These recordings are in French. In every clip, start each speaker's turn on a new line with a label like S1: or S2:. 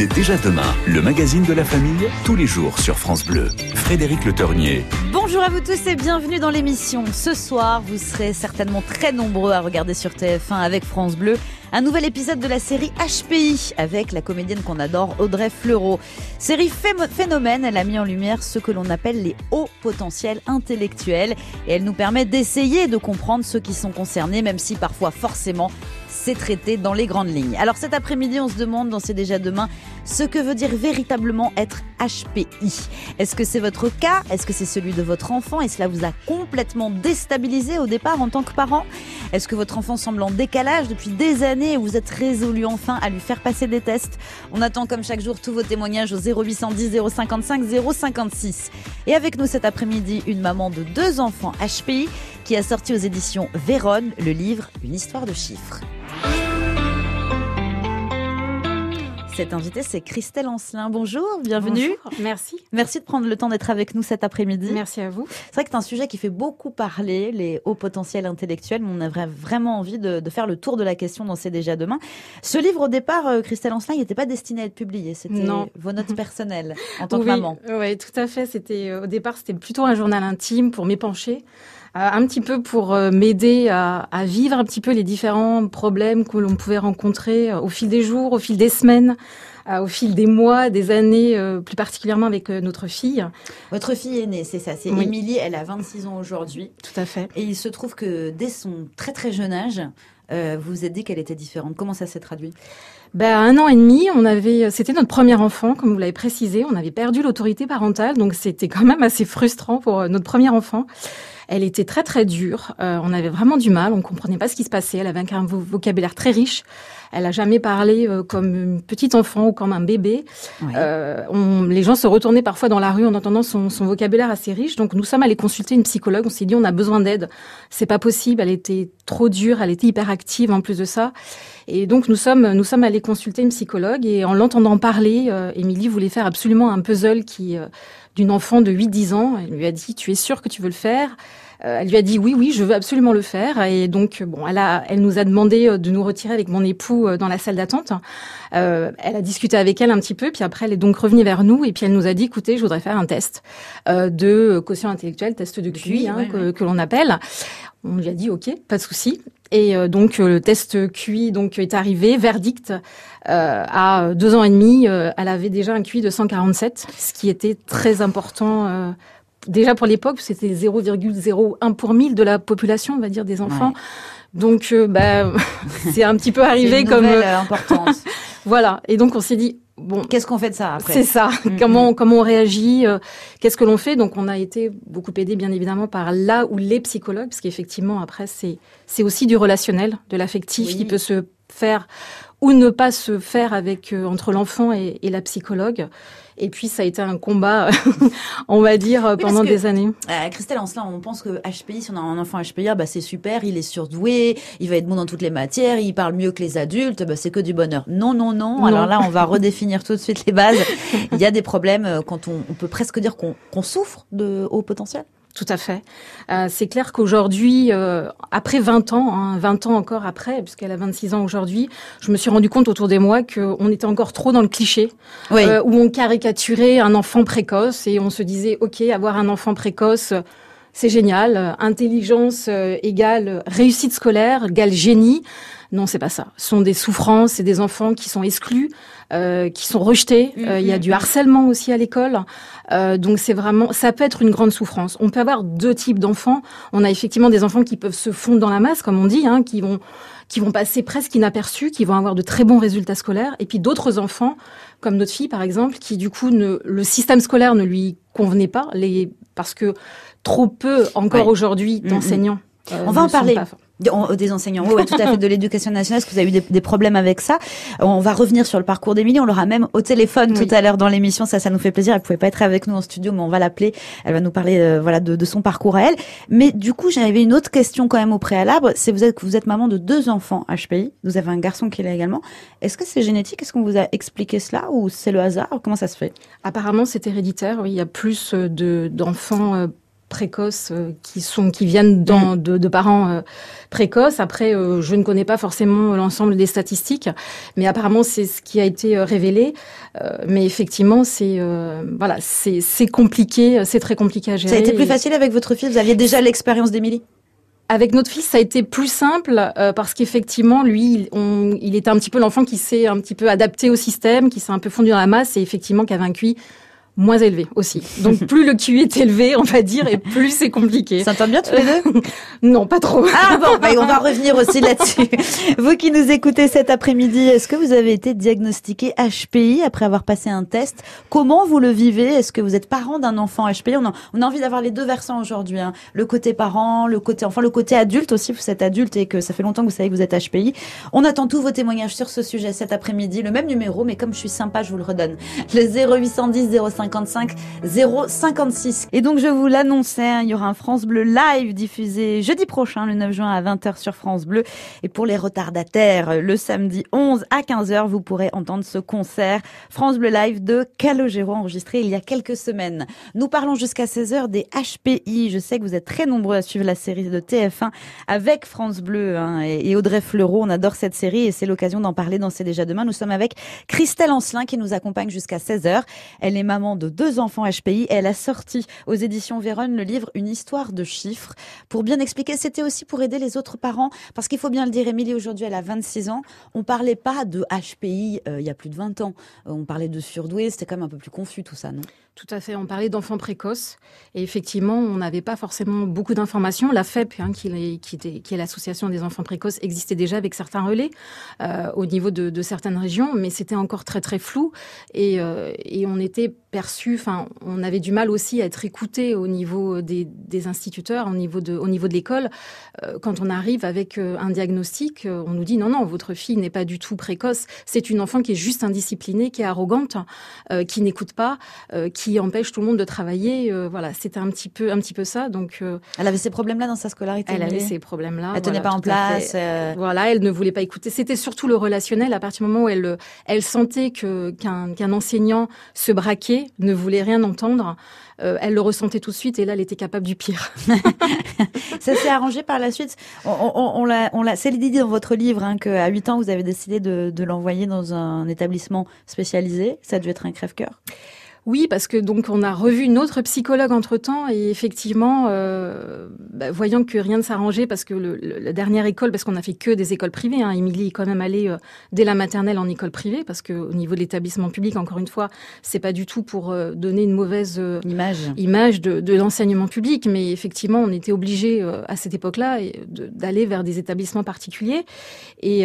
S1: C'est déjà demain, le magazine de la famille, tous les jours sur France Bleu. Frédéric Le Tornier.
S2: Bonjour à vous tous et bienvenue dans l'émission. Ce soir, vous serez certainement très nombreux à regarder sur TF1 avec France Bleu un nouvel épisode de la série HPI avec la comédienne qu'on adore Audrey Fleurot. Série phénomène, elle a mis en lumière ce que l'on appelle les hauts potentiels intellectuels et elle nous permet d'essayer de comprendre ceux qui sont concernés même si parfois forcément c'est traité dans les grandes lignes. Alors cet après-midi, on se demande dans C'est déjà demain ce que veut dire véritablement être HPI. Est-ce que c'est votre cas? Est-ce que c'est celui de votre enfant? Et cela vous a complètement déstabilisé au départ en tant que parent? Est-ce que votre enfant semble en décalage depuis des années et vous êtes résolu enfin à lui faire passer des tests? On attend comme chaque jour tous vos témoignages au 0810 055 056. Et avec nous cet après-midi, une maman de deux enfants HPI qui a sorti aux éditions Véronne le livre Une histoire de chiffres. Cette invitée, c'est Christelle Ancelin. Bonjour, bienvenue.
S3: Bonjour, merci.
S2: Merci de prendre le temps d'être avec nous cet après-midi.
S3: Merci à vous.
S2: C'est vrai que c'est un sujet qui fait beaucoup parler, les hauts potentiels intellectuels. On a vraiment envie de, faire le tour de la question dans C'est déjà demain. Ce livre, au départ, euh, Christelle Ancelin, il n'était pas destiné à être publié. C'était vos notes personnelles en tant
S3: que
S2: maman.
S3: Oui, tout à fait. C'était euh, Au départ, c'était plutôt un journal intime pour m'épancher un petit peu pour euh, m'aider à, à, vivre un petit peu les différents problèmes que l'on pouvait rencontrer euh, au fil des jours, au fil des semaines, au fil des mois, des années, plus particulièrement avec notre fille.
S2: Votre fille est née, c'est ça. C'est Émilie, elle a 26 ans aujourd'hui.
S3: Tout à fait.
S2: Et il se trouve que dès son très très jeune âge, vous vous êtes dit qu'elle était différente. Comment ça s'est traduit?
S3: Ben, un an et demi, on avait, c'était notre premier enfant, comme vous l'avez précisé. On avait perdu l'autorité parentale, donc c'était quand même assez frustrant pour notre premier enfant. Elle était très très dure. Euh, on avait vraiment du mal. On comprenait pas ce qui se passait. Elle avait un vocabulaire très riche. Elle a jamais parlé euh, comme une petite enfant ou comme un bébé. Euh, on, les gens se retournaient parfois dans la rue en entendant son, son, vocabulaire assez riche. Donc nous sommes allés consulter une psychologue. On s'est dit on a besoin d'aide. C'est pas possible. Elle était trop dure. Elle était hyper active en plus de ça. Et donc nous sommes nous sommes allés consulter une psychologue et en l'entendant parler, Émilie voulait faire absolument un puzzle qui d'une enfant de 8-10 ans. Elle lui a dit tu es sûre que tu veux le faire? Euh, elle lui a dit oui, oui, je veux absolument le faire. Et donc, bon, elle a, elle nous a demandé euh, de nous retirer avec mon époux euh, dans la salle d'attente. elle a discuté avec elle un petit peu, puis après, elle est donc revenue vers nous et puis elle nous a dit, écoutez, je voudrais faire un test de quotient intellectuel, test de QI, hein, que, que l'on appelle. On lui a dit ok, pas de souci. Et donc le test QI donc est arrivé, verdict à deux ans et demi, elle avait déjà un QI de 147, ce qui était très important déjà pour l'époque, c'était 0,01 pour mille de la population, on va dire, des enfants. Donc, euh, bah, c'est un petit peu arrivé
S2: une
S3: comme
S2: euh, importance.
S3: voilà. Et donc, on s'est dit bon,
S2: qu'est-ce qu'on fait de ça après
S3: C'est ça. Mm, comment mm. comment on réagit euh, Qu'est-ce que l'on fait? Donc, on a été beaucoup aidé, bien évidemment, par là ou les psychologues, parce qu'effectivement, après, c'est c'est aussi du relationnel, de l'affectif qui peut se faire ou ne pas se faire avec entre l'enfant et, et la psychologue. Et puis ça a été un combat, on va dire, pendant des années.
S2: Euh, Christelle Ancelin, on pense que HPI, si on a un enfant HPI, ah, bah c'est super, il est surdoué, il va être bon dans toutes les matières, il parle mieux que les adultes, bah c'est que du bonheur. Non, non, non, Alors là, on va redéfinir tout de suite les bases. Il y a des problèmes euh, quand on, on peut presque dire qu'on souffre de haut potentiel.
S3: Tout à fait. Euh, c'est clair qu'aujourd'hui, euh, après 20 ans, hein, 20 ans encore après, puisqu'elle a 26 ans aujourd'hui, je me suis rendu compte autour des mois qu'on était encore trop dans le cliché, euh, où on caricaturait un enfant précoce et on se disait, OK, avoir un enfant précoce, c'est génial, intelligence égale réussite scolaire, égale génie. Non, c'est pas ça. Ce sont des souffrances, c'est des enfants qui sont exclus, euh, qui sont rejetés. Euh, il y a du harcèlement aussi à l'école. Euh, donc c'est vraiment, ça peut être une grande souffrance. On peut avoir deux types d'enfants. On a effectivement des enfants qui peuvent se fondre dans la masse, comme on dit, hein, qui vont qui vont passer presque inaperçus, qui vont avoir de très bons résultats scolaires, et puis d'autres enfants, comme notre fille par exemple, qui du coup ne, le système scolaire ne lui convenait pas, les, parce que trop peu encore aujourd'hui d'enseignants.
S2: On va en parler. Des enseignants, oui, tout à fait, de l'éducation nationale, est-ce que vous avez eu des, problèmes avec ça On va revenir sur le parcours d'Émilie, on l'aura même au téléphone tout à l'heure dans l'émission, ça, ça nous fait plaisir. Elle pouvait pas être avec nous en studio, mais on va l'appeler. Elle va nous parler, euh, voilà, de, son parcours à elle. Mais du coup, j'avais une autre question quand même au préalable. C'est vous êtes, vous êtes maman de deux enfants HPI. Vous avez un garçon qui est là également. Est-ce que c'est génétique? Est-ce qu'on vous a expliqué cela ou c'est le hasard? Comment ça se fait?
S3: Apparemment, c'est héréditaire. Oui, il y a plus de d'enfants euh, précoces qui sont qui viennent dans, mm. de, de, parents précoces. Après, je ne connais pas forcément l'ensemble des statistiques, mais apparemment c'est ce qui a été révélé. mais effectivement, c'est voilà, c'est compliqué, c'est très compliqué à gérer.
S2: Ça a été plus facile avec votre fille. Vous aviez déjà l'expérience d'Émilie?
S3: Avec notre fils, ça a été plus simple euh, parce qu'effectivement, lui, il, il était un petit peu l'enfant qui s'est un petit peu adapté au système, qui s'est un peu fondu dans la masse et effectivement qui avait un QI moins élevé aussi. Donc plus le QI est élevé, on va dire, et plus c'est compliqué.
S2: Ça entend bien tous les deux
S3: Non, pas trop.
S2: Ah bon, bah, on va revenir aussi là-dessus. Vous qui nous écoutez cet après-midi, est-ce que vous avez été diagnostiqué HPI après avoir passé un test? Comment vous le vivez? Est-ce que vous êtes parent d'un enfant HPI on a, on a envie d'avoir les deux versants aujourd'hui. Hein. Le côté parent, le côté enfin le côté adulte aussi. Vous êtes adulte et que ça fait longtemps que vous savez que vous êtes HPI. On attend tous vos témoignages sur ce sujet cet après-midi. Le même numéro, mais comme je suis sympa, je vous le redonne. Le 0810 055 056. Et donc je vous l'annonçais, hein, il y aura un France Bleu live diffusé jeudi prochain, le 9 juin à 20h sur France Bleu. Et pour les retardataires, le samedi 11 à 15h, vous pourrez entendre ce concert France Bleu live de Calogero enregistré il y a quelques semaines. Nous parlons jusqu'à 16h des HPI. Je sais que vous êtes très nombreux à suivre la série de TF1 avec France Bleu hein, et Audrey Fleurot. On adore cette série et c'est l'occasion d'en parler dans C'est déjà demain. Nous sommes avec Christelle Ancelin qui nous accompagne jusqu'à 16h. Elle est maman de deux enfants HPI. Elle a sorti aux éditions Véronne le livre Une histoire de chiffres pour bien expliquer. C'était aussi pour aider les autres parents parce qu'il faut bien le dire, Émilie aujourd'hui elle a 26 ans. On parlait pas de HPI euh, il y a plus de 20 ans. Euh, on parlait de surdoué. C'était quand même un peu plus confus tout ça, non?
S3: Tout à fait. On parlait d'enfants précoces et effectivement, on n'avait pas forcément beaucoup d'informations. La FEP, hein, qui, est, l'association des enfants précoces, existait déjà avec certains relais euh, au niveau de, certaines régions, mais c'était encore très très flou et, euh, on était perçu. Enfin, on avait du mal aussi à être écouté au niveau des, instituteurs, au niveau de, l'école. Euh, quand on arrive avec un diagnostic, on nous dit non non, votre fille n'est pas du tout précoce. C'est une enfant qui est juste indisciplinée, qui est arrogante, qui n'écoute pas, qui empêche tout le monde de travailler. Euh, voilà, c'était un petit peu, un petit peu ça. Donc,
S2: euh, elle avait ces problèmes-là dans sa scolarité.
S3: Elle avait ces problèmes-là.
S2: Elle tenait pas en place. Euh.
S3: Voilà, elle ne voulait pas écouter. C'était surtout le relationnel. À partir du moment où elle, elle sentait que qu'un enseignant se braquait, ne voulait rien entendre. elle le ressentait tout de suite et là, elle était capable du pire.
S2: ça s'est arrangé par la suite. On, on, on l'a, c'est dit dans votre livre hein, qu'à 8 ans, vous avez décidé de, de l'envoyer dans un établissement spécialisé. Ça a dû être un crève-cœur.
S3: Oui, parce que donc on a revu une autre psychologue entre temps et effectivement, euh, bah, voyant que rien ne s'arrangeait parce que le, la dernière école, parce qu'on a fait que des écoles privées, hein, Émilie est quand même allée euh, dès la maternelle en école privée parce que au niveau de l'établissement public, encore une fois, c'est pas du tout pour euh, donner une mauvaise
S2: image,
S3: image de, de l'enseignement public, mais effectivement, on était obligé à cette époque-là d'aller vers des établissements particuliers. Et,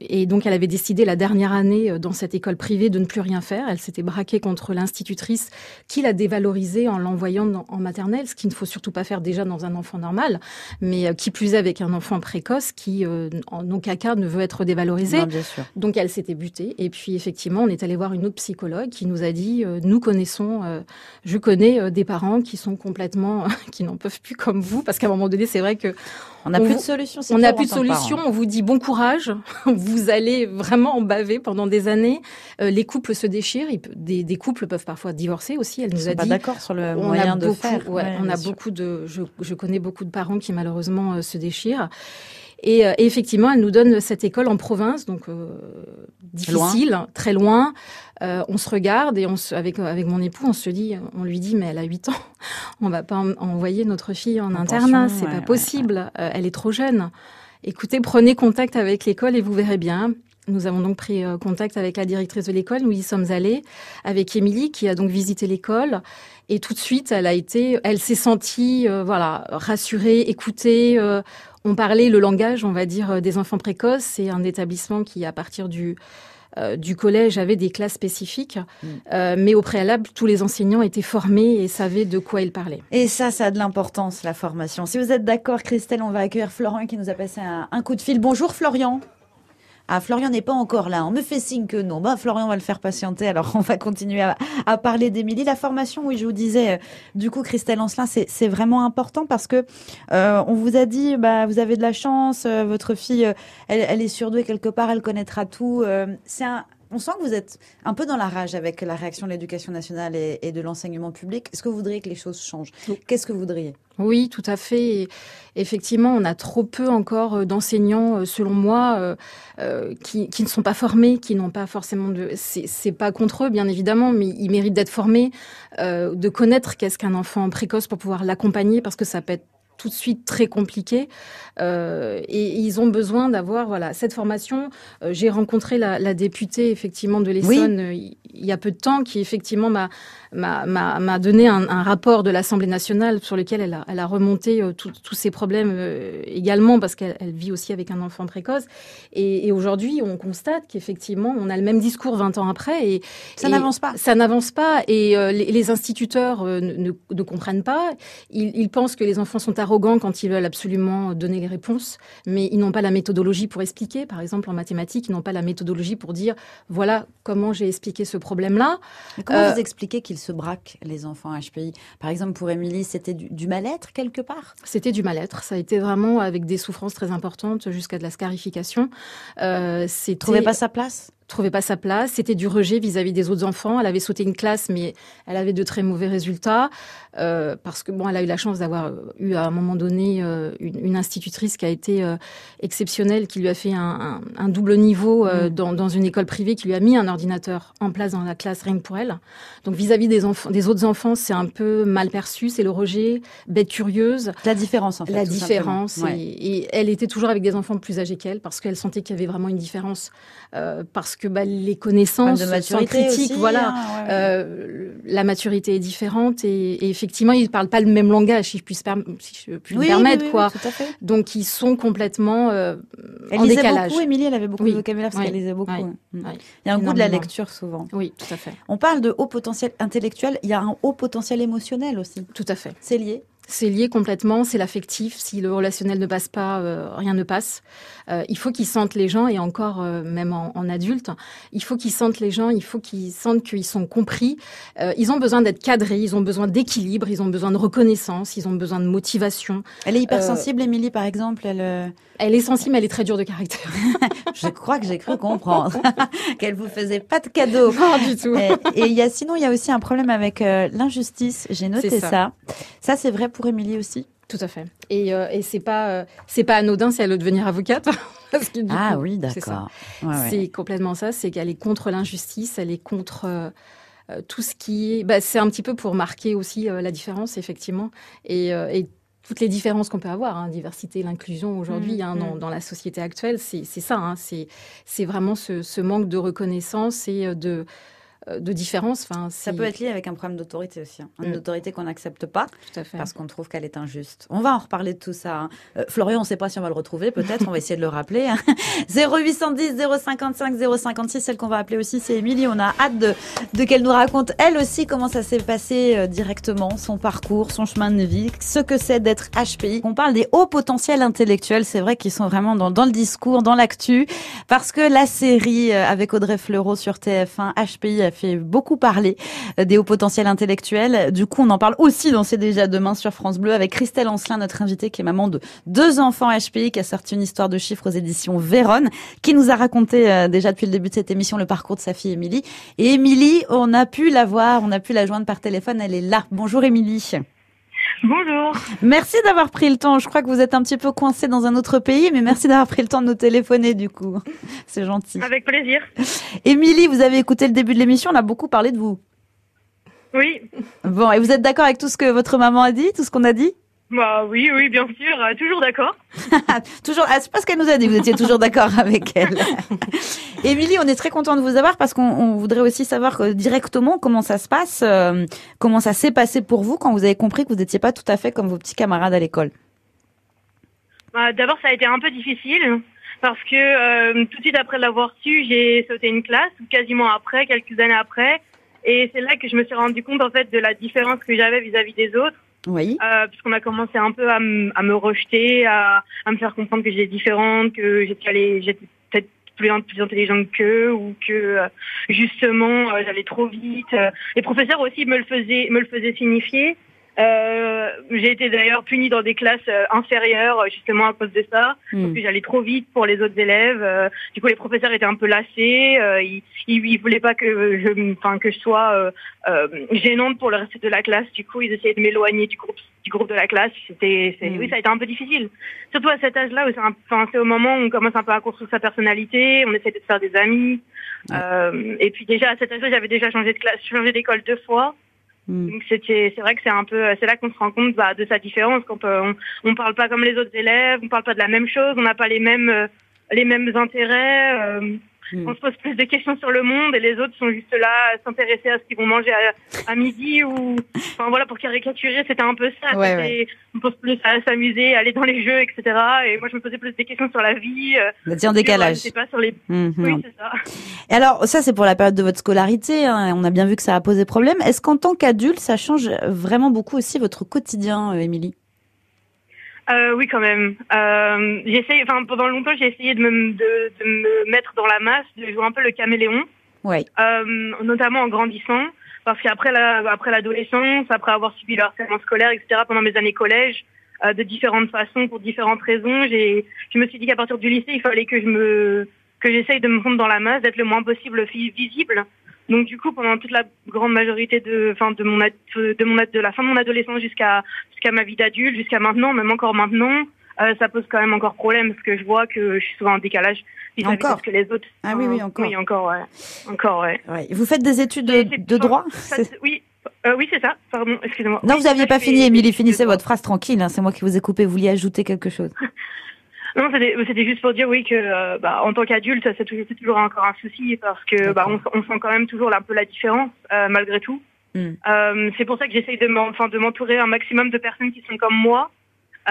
S3: et donc elle avait décidé la dernière année dans cette école privée de ne plus rien faire. Elle s'était braquée contre l'institut institutrice qui l'a dévalorisé en l'envoyant en maternelle, ce qu'il ne faut surtout pas faire déjà dans un enfant normal, mais euh, qui plus est avec un enfant précoce qui, euh, en aucun cas, ne veut être dévalorisé. Donc elle s'était butée. Et puis effectivement, on est allé voir une autre psychologue qui nous a dit, euh, nous connaissons, je connais des parents qui sont complètement, qui n'en peuvent plus comme vous, parce qu'à un moment donné, c'est vrai que
S2: on n'a plus de solution.
S3: On n'a plus de solution. On vous dit bon courage. vous allez vraiment en baver pendant des années. les couples se déchirent. Des, des couples peuvent parfois divorcer aussi. Elle nous a
S2: dit. d'accord sur le moyen de faire.
S3: on a beaucoup de. Je, je, connais beaucoup de parents qui malheureusement euh, se déchirent. Et, euh, et, effectivement, elle nous donne cette école en province, donc euh, difficile, très loin. Euh, on se regarde et on se, avec avec mon époux, on se dit, on lui dit, mais elle a 8 ans, on va pas envoyer notre fille en internat, c'est pas possible, elle est trop jeune. Écoutez, prenez contact avec l'école et vous verrez bien. Nous avons donc pris euh, contact avec la directrice de l'école, nous y sommes allés, avec Émilie qui a donc visité l'école. Et tout de suite, elle a été, elle s'est sentie, euh, voilà, rassurée, écoutée. Euh, on parlait le langage, on va dire, des enfants précoces. C'est un établissement qui, à partir du du collège avait des classes spécifiques, mm. mais au préalable, tous les enseignants étaient formés et savaient de quoi ils parlaient.
S2: Et ça, ça a de l'importance, la formation. Si vous êtes d'accord, Christelle, on va accueillir Florian qui nous a passé un coup de fil. Bonjour Florian. Ah, Florian n'est pas encore là. On me fait signe que non. Bah, Florian va le faire patienter. Alors, on va continuer à, parler d'Émilie. La formation, oui, je vous disais, euh, du coup, Christelle Ancelin, c'est vraiment important parce que euh, on vous a dit, bah, vous avez de la chance, euh, votre fille, elle, elle, est surdouée quelque part, elle connaîtra tout. c'est un, On sent que vous êtes un peu dans la rage avec la réaction de l'éducation nationale et, de l'enseignement public. Est-ce que vous voudriez que les choses changent? Qu'est-ce que vous voudriez?
S3: Oui, tout à fait. effectivement, on a trop peu encore euh, d'enseignants, euh, selon moi, euh, qui, ne sont pas formés, qui n'ont pas forcément de. C'est pas contre eux, bien évidemment, mais ils méritent d'être formés, de connaître qu'est-ce qu'un enfant précoce pour pouvoir l'accompagner, parce que ça peut être tout de suite très compliqué. Euh, et, ils ont besoin d'avoir voilà cette formation. Euh, j'ai rencontré la, la, députée effectivement de l'Essonne euh, il y a peu de temps qui effectivement m'a donné un, un, rapport de l'Assemblée nationale sur lequel elle a, elle a remonté tous ces problèmes également parce qu'elle vit aussi avec un enfant précoce. Et, et aujourd'hui, on constate qu'effectivement, on a le même discours 20 ans après et
S2: ça n'avance pas.
S3: Ça n'avance pas et les, les, instituteurs ne, ne, ne, comprennent pas. Ils, ils pensent que les enfants sont arrogants quand ils veulent absolument donner les réponses, mais ils n'ont pas la méthodologie pour expliquer. Par exemple, en mathématiques, ils n'ont pas la méthodologie pour dire voilà comment j'ai expliqué ce problème-là.
S2: Comment euh, vous expliquez qu'ils se braquent, les enfants HPI Par exemple, pour Émilie, c'était du, mal-être quelque part?
S3: C'était du mal-être. Ça a été vraiment avec des souffrances très importantes jusqu'à de la scarification.
S2: Euh, Trouvait pas sa place?
S3: Trouvait pas sa place. C'était du rejet vis-à-vis des autres enfants. Elle avait sauté une classe, mais elle avait de très mauvais résultats euh, parce que bon, elle a eu la chance d'avoir eu à un moment donné euh, une, institutrice qui a été euh, exceptionnelle, qui lui a fait un, double niveau mm. dans, dans, une école privée, qui lui a mis un ordinateur en place dans la classe rien que pour elle. Donc vis-à-vis des enfants, des autres enfants, c'est un peu mal perçu, c'est le rejet, bête curieuse.
S2: La différence en fait.
S3: La différence. Et, elle était toujours avec des enfants plus âgés qu'elle parce qu'elle sentait qu'il y avait vraiment une différence parce que que bah, les connaissances de sont critiques. voilà, hein, euh, la maturité est différente et, effectivement, ils parlent pas le même langage, si je puis, si je puis me permettre, quoi. Donc, ils sont complètement euh,
S2: elle
S3: en
S2: lisait
S3: décalage.
S2: beaucoup, Émilie, elle avait beaucoup de vocabulaire parce qu'elle lisait beaucoup. Il y a un goût de la lecture souvent.
S3: Oui, tout à fait.
S2: On parle de haut potentiel intellectuel, il y a un haut potentiel émotionnel aussi.
S3: Tout à fait.
S2: C'est lié
S3: c'est lié complètement, c'est l'affectif. Si le relationnel ne passe pas, euh, rien ne passe. Euh, il faut qu'ils sentent les gens, et encore euh, même en, en, adulte, il faut qu'ils sentent les gens, il faut qu'ils sentent qu'ils sont compris. ils ont besoin d'être cadrés, ils ont besoin d'équilibre, ils ont besoin de reconnaissance, ils ont besoin de motivation.
S2: Elle est hypersensible, Émilie, par exemple. Elle,
S3: elle est sensible, mais elle est très dure de caractère.
S2: Je crois que j'ai cru comprendre qu'elle vous faisait pas de cadeaux.
S3: Non, du tout.
S2: Et, il y a, sinon, il y a aussi un problème avec l'injustice. J'ai noté ça. Ça, ça c'est vrai pour Émilie aussi
S3: Tout à fait. Et, euh, et c'est pas euh, c'est pas anodin si elle veut devenir avocate.
S2: parce que, ah oui, d'accord.
S3: C'est complètement ça. C'est qu'elle est contre l'injustice, elle est contre euh, tout ce qui est. Bah, c'est un petit peu pour marquer aussi la différence, effectivement, et, et toutes les différences qu'on peut avoir, hein, diversité, l'inclusion aujourd'hui mmh, hein, dans, mmh. dans, la société actuelle, c'est ça. Hein, c'est vraiment ce, ce, manque de reconnaissance et de euh, de différence. Enfin,
S2: ça peut être lié avec un problème d'autorité aussi, hein. une mm. autorité qu'on n'accepte pas parce qu'on trouve qu'elle est injuste. On va en reparler de tout ça. Hein. Euh, Florian, on ne sait pas si on va le retrouver, peut-être, on va essayer de le rappeler. 0810 055 056, celle qu'on va appeler aussi, c'est Émilie. On a hâte de, de qu'elle nous raconte elle aussi comment ça s'est passé euh, directement, son parcours, son chemin de vie, ce que c'est d'être HPI. On parle des hauts potentiels intellectuels, c'est vrai qu'ils sont vraiment dans, dans le discours, dans l'actu, parce que la série avec Audrey Fleurot sur TF1, HPI fait beaucoup parler euh, des hauts potentiels intellectuels. Du coup, on en parle aussi dans C'est déjà demain sur France Bleu avec Christelle Ancelin, notre invitée qui est maman de deux enfants HPI, qui a sorti une histoire de chiffres aux éditions Véronne, qui nous a raconté euh, déjà depuis le début de cette émission le parcours de sa fille Émilie. Et Émilie, on a pu la voir, on a pu la joindre par téléphone, elle est là. Bonjour Émilie.
S4: Bonjour.
S2: Merci d'avoir pris le temps. Je crois que vous êtes un petit peu coincé dans un autre pays, mais merci d'avoir pris le temps de nous téléphoner du coup. C'est gentil.
S4: Avec plaisir.
S2: Émilie, vous avez écouté le début de l'émission, on a beaucoup parlé de vous.
S4: Oui.
S2: Bon, et vous êtes d'accord avec tout ce que votre maman a dit, tout ce qu'on a dit?
S4: Bah oui, oui, bien sûr, euh, toujours d'accord.
S2: toujours, ah, c'est pas ce qu'elle nous a dit, vous étiez toujours d'accord avec elle. Émilie, on est très content de vous avoir parce qu'on voudrait aussi savoir euh, directement comment ça se passe, euh, comment ça s'est passé pour vous quand vous avez compris que vous n'étiez pas tout à fait comme vos petits camarades à l'école?
S4: Bah, D'abord, ça a été un peu difficile parce que tout de suite après l'avoir su, j'ai sauté une classe, quasiment après, quelques années après, et c'est là que je me suis rendu compte en fait de la différence que j'avais vis-à-vis des autres
S2: oui.
S4: Euh, puisqu'on a commencé un peu à, à me rejeter, à, à, me faire comprendre que j'étais différente, que j'étais peut-être plus, plus intelligente qu'eux ou que euh, justement euh, j'allais trop vite. Les professeurs aussi me le faisaient me le faisaient signifier. Euh, j'ai été d'ailleurs punie dans des classes euh, inférieures euh, justement à cause de ça, parce que j'allais trop vite pour les autres élèves. Euh, du coup, les professeurs étaient un peu lassés. Euh, ils, ils, ils voulaient pas que je, enfin que je sois gênante pour le reste de la classe. Du coup, ils essayaient de m'éloigner du groupe du groupe de la classe. C'était,
S2: Hmm.
S4: oui, ça a été un peu difficile. Surtout à cet âge-là où c'est, un- enfin, c'est au moment où on commence un peu à construire sa personnalité, on essaie de se faire des amis. Euh, et puis déjà à cet âge-là, j'avais déjà changé de classe, changé d'école deux fois.
S2: Hmm.
S4: Donc c'était, c'est vrai que c'est un peu, c'est là qu'on se rend compte bah, de sa différence quand euh, on, on parle pas comme les autres élèves, on parle pas de la même chose, on n'a pas les mêmes, euh, les mêmes intérêts.
S2: Mm.
S4: On se pose plus de questions sur le monde et les autres sont juste là à s'intéresser à ce qu'ils vont manger à, à midi ou, enfin voilà, pour caricaturer, c'était un peu ça.
S2: Ouais,
S4: C'était- On pense plus à s'amuser, aller dans les jeux, etc. Et moi je me posais plus des questions sur la vie. euh,
S2: Vous en décalage.
S4: Je sais pas sur les.
S2: Mhm.
S4: Oui, c'est ça.
S2: Et alors, ça, c'est pour la période de votre scolarité. hein, On a bien vu que ça a posé problème. Est-ce qu'en tant qu'adulte, ça change vraiment beaucoup aussi votre quotidien, euh, Émilie?
S4: Euh, oui, quand même. Euh, j'essaye, enfin, pendant longtemps, j'ai essayé de me, de, de me mettre dans la masse, de jouer un peu le caméléon,
S2: Oui.
S4: euh, notamment en grandissant, parce qu'après la, après l'adolescence, après avoir subi le harcèlement scolaire, etc., pendant mes années collège, euh, de différentes façons, pour différentes raisons, j'ai, je me suis dit qu'à partir du lycée, il fallait que je me, que j'essaye de me fondre dans la masse, d'être le moins possible vi- visible. Donc du coup, pendant toute la grande majorité de, enfin, de mon, de mon, de la fin de mon adolescence jusqu'à, jusqu'à ma vie d'adulte, jusqu'à maintenant, même encore maintenant, euh, ça pose quand même encore problème parce que je vois que je suis souvent en décalage vis-à-vis de
S2: Encore
S4: ce que les autres.
S2: Ah oui, oui, encore.
S4: Oui, encore, ouais. Encore, ouais.
S2: Ouais. Vous faites des études de, droit
S4: Ça, oui, euh, oui, c'est ça. Pardon, excusez-moi.
S2: Non,
S4: Oui,
S2: vous aviez
S4: ça,
S2: pas fini,
S4: fais-
S2: Émilie. Finissez votre phrase tranquille. hein, C'est moi qui vous ai coupé. Vous vouliez ajouter quelque chose
S4: Non, c'était juste pour dire oui que euh, bah, en tant qu'adulte, c'est toujours, c'est toujours encore un souci parce que bah, on, on sent quand même toujours un peu la différence malgré tout.
S2: Mm.
S4: Euh, c'est pour ça que j'essaye de m'entourer un maximum de personnes qui sont comme moi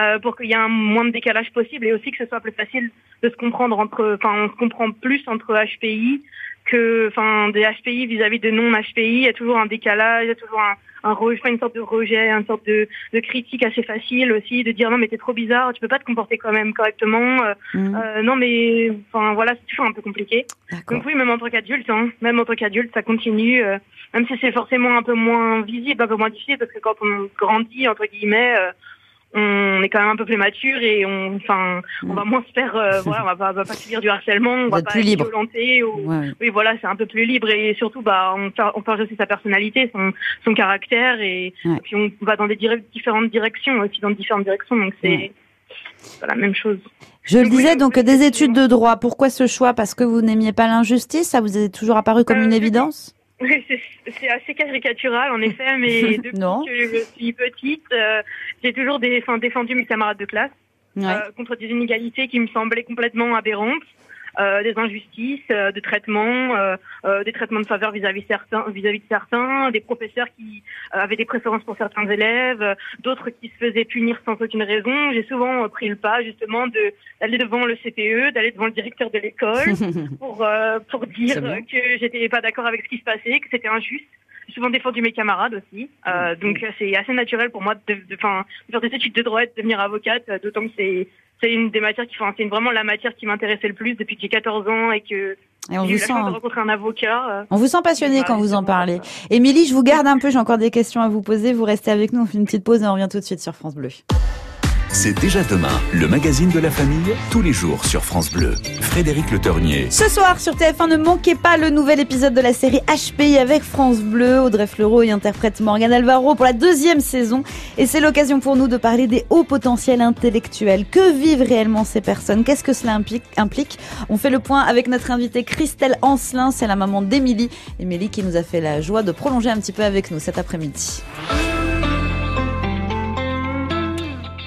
S4: euh, pour qu'il y ait un moins de décalage possible et aussi que ce soit plus facile de se comprendre entre, enfin, on se comprend plus entre HPI que, enfin, des HPI vis-à-vis de non HPI. Il y a toujours un décalage, il y a toujours un, un rejet, une sorte de rejet, une sorte de, de critique assez facile aussi, de dire non mais t'es trop bizarre, tu peux pas te comporter quand même correctement. euh,
S2: Mhm.
S4: euh, non mais, enfin voilà, c'est toujours un peu compliqué. Donc oui, même en tant qu'adulte, hein, même en tant qu'adulte, ça continue, euh, même si c'est forcément un peu moins visible, un peu moins difficile, parce que quand on grandit entre guillemets, euh, on est quand même un peu plus mature et on, enfin, on va moins se faire, euh, voilà, on va pas, va pas subir du harcèlement, on va pas
S2: plus
S4: être
S2: libre.
S4: violenté ou,
S2: Ouais, ouais.
S4: oui, voilà, c'est un peu plus libre et surtout, bah, on, on aussi sa personnalité, son, son caractère et,
S2: Ouais.
S4: et puis on va dans des dire- différentes directions aussi, dans différentes directions, donc c'est la même chose.
S2: Je le disais,
S4: donc,
S2: des études de droit. Pourquoi ce choix? Parce que vous n'aimiez pas l'injustice? Ça vous est toujours apparu comme
S4: Euh,
S2: une évidence?
S4: Oui, c'est assez caricatural en effet, mais depuis
S2: Non.
S4: que je suis petite, euh, j'ai toujours des, défendu mes camarades de classe
S2: Ouais.
S4: euh, contre des inégalités qui me semblaient complètement aberrantes, des injustices, euh, de traitements, euh, euh, des traitements de faveur vis-à-vis certains, vis-à-vis de certains, des professeurs qui euh, avaient des préférences pour certains élèves, euh, d'autres qui se faisaient punir sans aucune raison. J'ai souvent euh, pris le pas justement de d'aller devant le CPE, d'aller devant le directeur de l'école pour euh, pour dire euh, que j'étais pas d'accord avec ce qui se passait, que c'était injuste. Souvent défendu mes camarades aussi, euh, donc euh, c'est assez naturel pour moi de, de, de faire des études de droit et de devenir avocate, euh, d'autant que c'est c'est une des matières qui, enfin, c'est vraiment la matière qui m'intéressait le plus depuis que j'ai 14 ans et que
S2: Et on vous sent,
S4: de rencontrer un avocat. euh,
S2: on vous sent passionné
S4: bah,
S2: quand vous en parlez. Émilie, je vous garde un peu. J'ai encore des questions à vous poser. Vous restez avec nous. On fait une petite pause et on revient tout de suite sur France Bleu.
S1: C'est déjà demain, le magazine de la famille, tous les jours sur France Bleu. Frédéric Le Ternier.
S2: Ce soir sur TF1, ne manquez pas le nouvel épisode de la série HPI avec France Bleu. Audrey Fleurot y interprète Morgane Alvaro pour la deuxième saison. Et c'est l'occasion pour nous de parler des hauts potentiels intellectuels. Que vivent réellement ces personnes? Qu'est-ce que cela implique? On fait le point avec notre invitée Christelle Ancelin. C'est la maman d'Émilie. Émilie qui nous a fait la joie de prolonger un petit peu avec nous cet après-midi.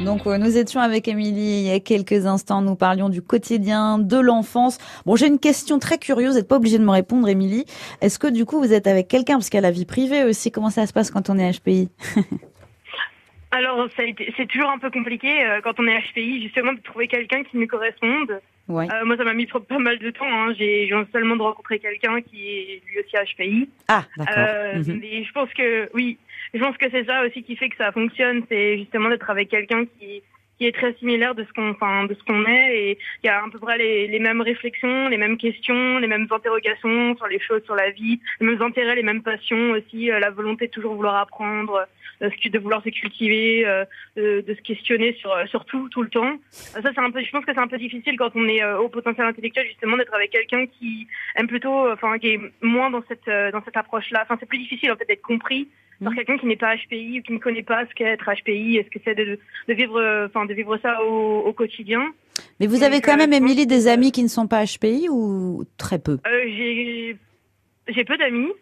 S2: Donc euh, nous étions avec Émilie il y a quelques instants, nous parlions du quotidien, de l'enfance. Bon, j'ai une question très curieuse, vous n'êtes pas obligée de me répondre Émilie. Est-ce que du coup vous êtes avec quelqu'un? Parce qu'il y a la vie privée aussi, comment ça se passe quand on est HPI
S4: Alors, c'est toujours un peu compliqué euh, quand on est HPI, justement, de trouver quelqu'un qui nous corresponde.
S2: Ouais.
S4: Euh, moi, ça m'a mis pas mal de temps. Hein. J'ai seulement de rencontrer quelqu'un qui est lui aussi HPI.
S2: Ah, d'accord. Mhm.
S4: mais je pense que oui, je pense que c'est ça aussi qui fait que ça fonctionne, c'est justement d'être avec quelqu'un qui qui est très similaire de ce qu'on enfin de ce qu'on est. Et qui a à peu près les, les mêmes réflexions, les mêmes questions, les mêmes interrogations sur les choses, sur la vie, les mêmes intérêts, les mêmes passions aussi, euh, la volonté de toujours vouloir apprendre, de vouloir se cultiver, de, de, se questionner sur, sur tout, tout le temps. Ça, c'est un peu, je pense que c'est un peu difficile quand on est au potentiel intellectuel, justement, d'être avec quelqu'un qui aime plutôt, enfin, qui est moins dans cette, dans cette approche-là. Enfin, c'est plus difficile, en fait, d'être compris par mmh. quelqu'un qui n'est pas HPI ou qui ne connaît pas ce qu'est être HPI, est-ce que c'est de, de, vivre, enfin, de vivre ça au, au quotidien.
S2: Mais vous avez quand même, Émilie, des amis qui ne sont pas HPI ou très peu?
S4: Euh, J'ai peu d'amis, euh,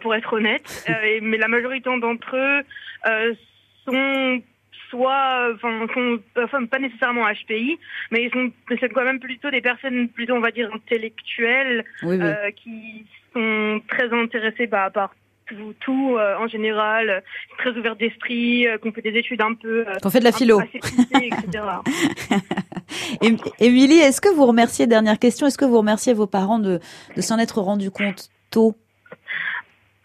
S4: pour être honnête, euh, mais la majorité d'entre eux euh, sont soit, enfin, sont enfin, pas nécessairement HPI, mais ils sont, c'est quand même plutôt des personnes plutôt, on va dire, intellectuelles, qui sont très intéressées bah, par tout, tout euh, en général, euh, très ouvert d'esprit, euh, qu'on fait des études un peu.
S2: qu'on fait de la philo. Émilie, est-ce que vous remerciez, dernière question, est-ce que vous remerciez vos parents de, de s'en être rendu compte tôt?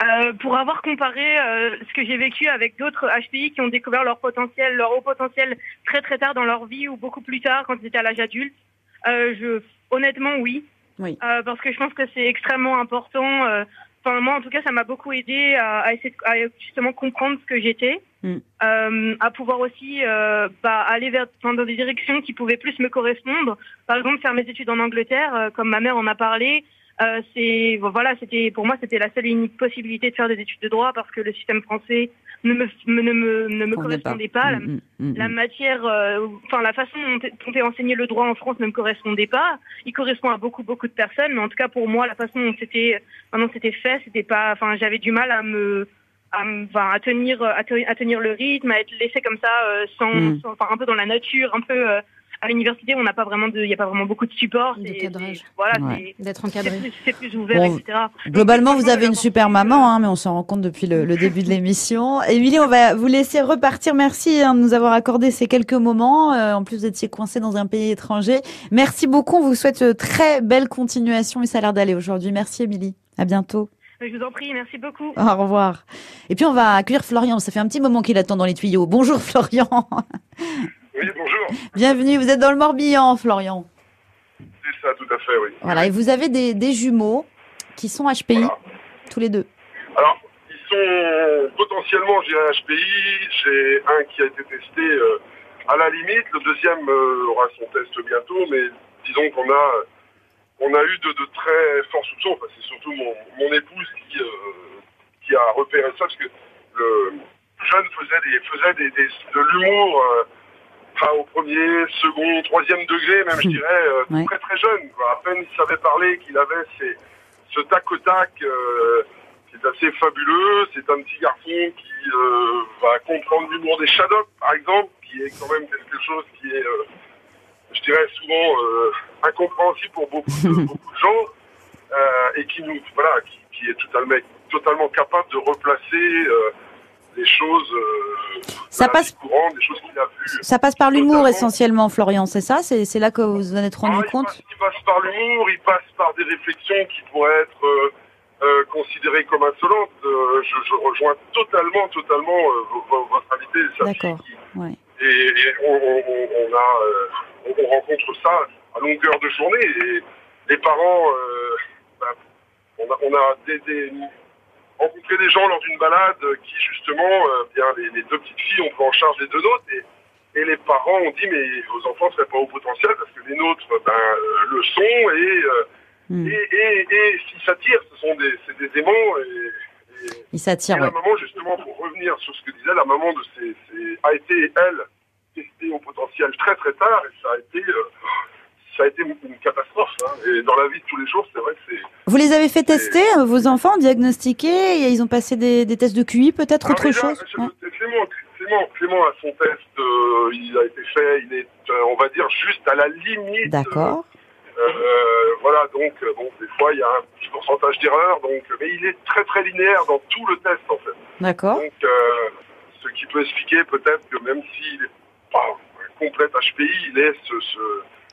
S4: Euh, pour avoir comparé euh, ce que j'ai vécu avec d'autres HPI qui ont découvert leur potentiel, leur haut potentiel très très tard dans leur vie ou beaucoup plus tard quand ils étaient à l'âge adulte, euh, je, honnêtement oui. Oui. parce que je pense que c'est extrêmement important Enfin, moi, en tout cas, ça m'a beaucoup aidé à, à essayer de, à justement comprendre ce que j'étais, mm. à pouvoir aussi bah, aller vers dans des directions qui pouvaient plus me correspondre. Par exemple, faire mes études en Angleterre, comme ma mère en a parlé. Euh, c'est voilà, c'était pour moi c'était la seule et unique possibilité de faire des études de droit parce que le système français ne me ne me ne me correspondait pas. La, mm, mm, la matière, enfin la façon dont est enseigné le droit en France ne me correspondait pas. Il correspond à beaucoup beaucoup de personnes, mais en tout cas pour moi la façon dont c'était Maintenant, c'était fait, c'était pas, enfin, j'avais du mal à me, à, enfin, à tenir, à, tenir le rythme, à être laissé comme ça, euh, hmm. sans, enfin, un peu dans la nature, un peu. Euh, à l'université, on n'a pas vraiment de, il n'y a pas vraiment beaucoup de support.
S3: De cadrage.
S4: Voilà,
S3: d'être encadré.
S4: C'est plus, ouvert, etc.
S2: Globalement, vous avez une super maman, hein, mais on s'en rend compte depuis le, le début de l'émission. Émilie, on va vous laisser repartir. Merci hein, de nous avoir accordé ces quelques moments. Euh, en plus, vous étiez coincé dans un pays étranger. Merci beaucoup. On vous souhaite très belle continuation et ça a l'air d'aller aujourd'hui. Merci, Émilie. À bientôt.
S4: Je vous en prie, merci beaucoup.
S2: Au revoir. Et puis on va accueillir Florian. Ça fait un petit moment qu'il attend dans les tuyaux. Bonjour Florian.
S5: Oui, bonjour.
S2: Bienvenue. Vous êtes dans le Morbihan, Florian.
S5: C'est ça, tout à fait, oui.
S2: Voilà. Et vous avez des, jumeaux qui sont HPI, tous les deux.
S5: Alors, ils sont potentiellement, je dirais, HPI. J'ai un qui a été testé euh, à la limite. Le deuxième euh, aura son test bientôt, mais disons qu'on a on a eu de, très forts soupçons. c'est surtout mon, épouse qui, euh, qui a repéré ça, parce que le jeune faisait, des, faisait des, de l'humour euh, au premier, second, troisième degré, même je dirais, euh, très très jeune. À peine il savait parler qu'il avait ce tac au tac qui est assez fabuleux. C'est un petit garçon qui va comprendre l'humour des Shadows, par exemple, qui est quand même quelque chose qui est je dirais souvent euh, incompréhensible pour beaucoup de, beaucoup de gens euh, et qui nous voilà qui, qui, est totalement totalement capable de replacer euh, des choses
S2: ça passe
S5: courantes, des choses qu'il a vues.
S2: Ça passe par l'humour essentiellement, Florian, c'est ça? C'est là que vous vous en êtes rendu
S5: ah,
S2: compte?
S5: il passe, par l'humour, il passe par des réflexions qui pourraient être euh, considérées comme insolentes. Je, je, rejoins totalement, totalement votre invité,
S2: D'accord. Ouais.
S5: Et, et on, on, on, a on, rencontre ça à longueur de journée. Et les parents, euh, ben, on a, on a des, rencontré des gens lors d'une balade qui justement, euh, bien les, deux petites filles, on prend en charge les deux nôtres. Et, et les parents ont dit mais vos enfants seraient pas au potentiel parce que les nôtres ben, euh, le sont et, mm. et, et, et s'ils s'attirent, ce sont des, c'est des aimants et,
S2: ils s'attirent.
S5: la maman justement pour revenir sur ce que disait la maman de ces, ces a été elle testé au potentiel très très tard et ça a été euh, ça a été une catastrophe. Hein. Et dans la vie de tous les jours, c'est vrai que c'est.
S2: Vous les avez fait tester, euh, vos enfants, diagnostiqués et Ils ont passé des, des tests de QI, peut-être autre chose
S5: Clément, Clément, Clément, a son test, euh, il a été fait, il est, on va dire, juste à la limite.
S2: D'accord.
S5: voilà, donc, bon, des fois, il y a un petit pourcentage d'erreur, donc, mais il est très très linéaire dans tout le test, en fait.
S2: D'accord.
S5: Donc, ce qui peut expliquer peut-être que même s'il est pas complète HPI, il est ce,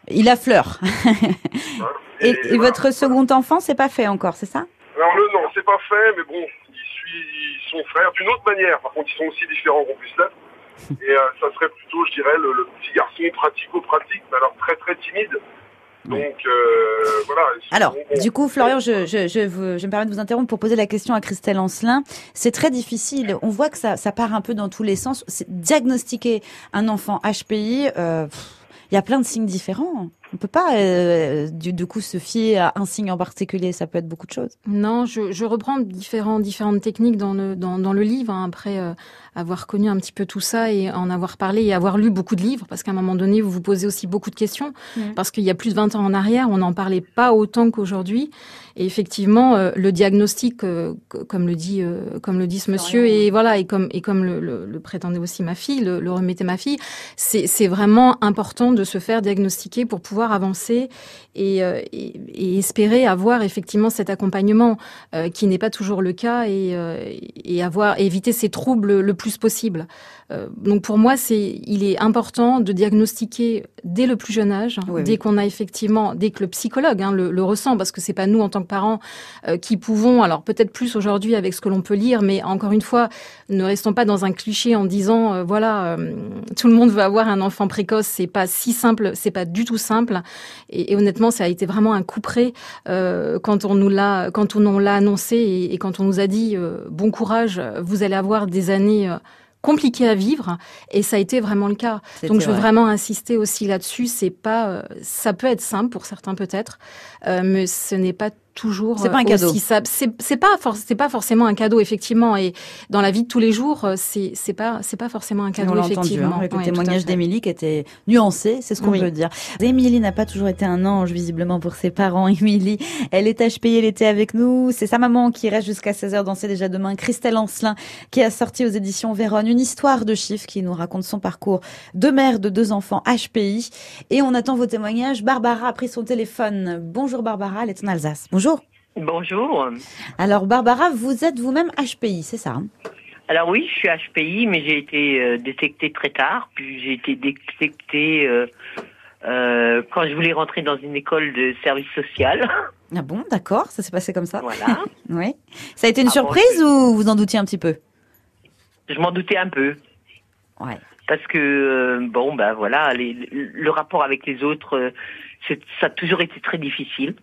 S2: Il affleure. Et, et, votre second enfant, c'est pas fait encore, c'est ça?
S5: Alors le non, c'est pas fait, mais bon, il suit son frère d'une autre manière. Par contre, ils sont aussi différents qu'on puisse l'être. Et euh, ça serait plutôt, je dirais, le, petit garçon pratico-pratique, mais alors très très timide. Donc euh, voilà.
S2: Alors, du coup, Florian, je, je, je, vous- je me permets de vous interrompre pour poser la question à Christelle Ancelin. C'est très difficile. On voit que ça, ça part un peu dans tous les sens. Diagnostiquer un enfant HPI. euh, pff, il y a plein de signes différents. On peut pas, euh, du, coup, se fier à un signe en particulier. Ça peut être beaucoup de choses.
S3: Non, je, je reprends différentes techniques dans le, dans, dans le livre, hein, après euh, avoir connu un petit peu tout ça et en avoir parlé et avoir lu beaucoup de livres, parce qu'à un moment donné, vous vous posez aussi beaucoup de questions, parce qu'il y a plus de 20 ans en arrière, on n'en parlait pas autant qu'aujourd'hui. Et effectivement, euh, le diagnostic, euh, comme le dit, euh, comme le dit ce monsieur, et voilà, et comme, et comme le, le, le prétendait aussi ma fille, le, le remettait ma fille, c'est vraiment important de se faire diagnostiquer pour pouvoir avancer et, et, et espérer avoir effectivement cet accompagnement qui n'est pas toujours le cas et, et avoir éviter ces troubles le plus possible. Euh, donc pour moi, c'est il est important de diagnostiquer dès le plus jeune âge,
S2: Oui,
S3: dès
S2: oui.
S3: qu'on a effectivement, dès que le psychologue hein, le, le ressent, parce que c'est pas nous en tant que parents euh, qui pouvons, alors peut-être plus aujourd'hui avec ce que l'on peut lire, mais encore une fois, ne restons pas dans un cliché en disant euh, voilà euh, tout le monde veut avoir un enfant précoce, c'est pas si simple, c'est pas du tout simple. Et, et honnêtement, ça a été vraiment un coup près quand on nous l'a quand on l'a annoncé et, et quand on nous a dit bon courage, vous allez avoir des années compliquées à vivre. Et ça a été vraiment le cas. Donc je veux
S2: vrai.
S3: vraiment insister aussi là-dessus. C'est pas, euh, ça peut être simple pour certains peut-être, euh, mais ce n'est pas toujours
S2: C'est pas un
S3: euh,
S2: cadeau.
S3: C'est c'est pas for- c'est pas forcément un cadeau effectivement. Et dans la vie de tous les jours, euh, c'est c'est pas c'est pas forcément un cadeau
S2: on l'a entendu
S3: effectivement.
S2: hein, avec le
S3: Ouais,
S2: témoignage d'Émilie qui était nuancé, c'est ce qu'on
S3: Oui.
S2: peut dire. Émilie n'a pas toujours été un ange visiblement pour ses parents. Émilie, elle est HPI, elle était avec nous. C'est sa maman qui reste jusqu'à 16h dans C'est déjà demain. Christelle Ancelin qui a sorti aux éditions Véronne une histoire de chiffres qui nous raconte son parcours de mère de deux enfants HPI. Et on attend vos témoignages. Barbara a pris son téléphone. Bonjour Barbara, elle est en Alsace. Bonjour.
S6: Bonjour.
S2: Alors Barbara, vous êtes vous-même HPI, c'est ça hein?
S6: Alors oui, je suis HPI, mais j'ai été euh, détectée très tard. Puis j'ai été détectée euh, euh, quand je voulais rentrer dans une école de service social.
S2: Ah bon, d'accord, ça s'est passé comme ça?
S6: voilà.
S2: Oui. Ça a été une
S6: Ah bon,
S2: surprise ou vous en doutiez un petit peu?
S6: Je m'en doutais un peu.
S2: Ouais.
S6: Parce que, bon, ben voilà, les- le, rapport avec les autres, ça a toujours été très difficile.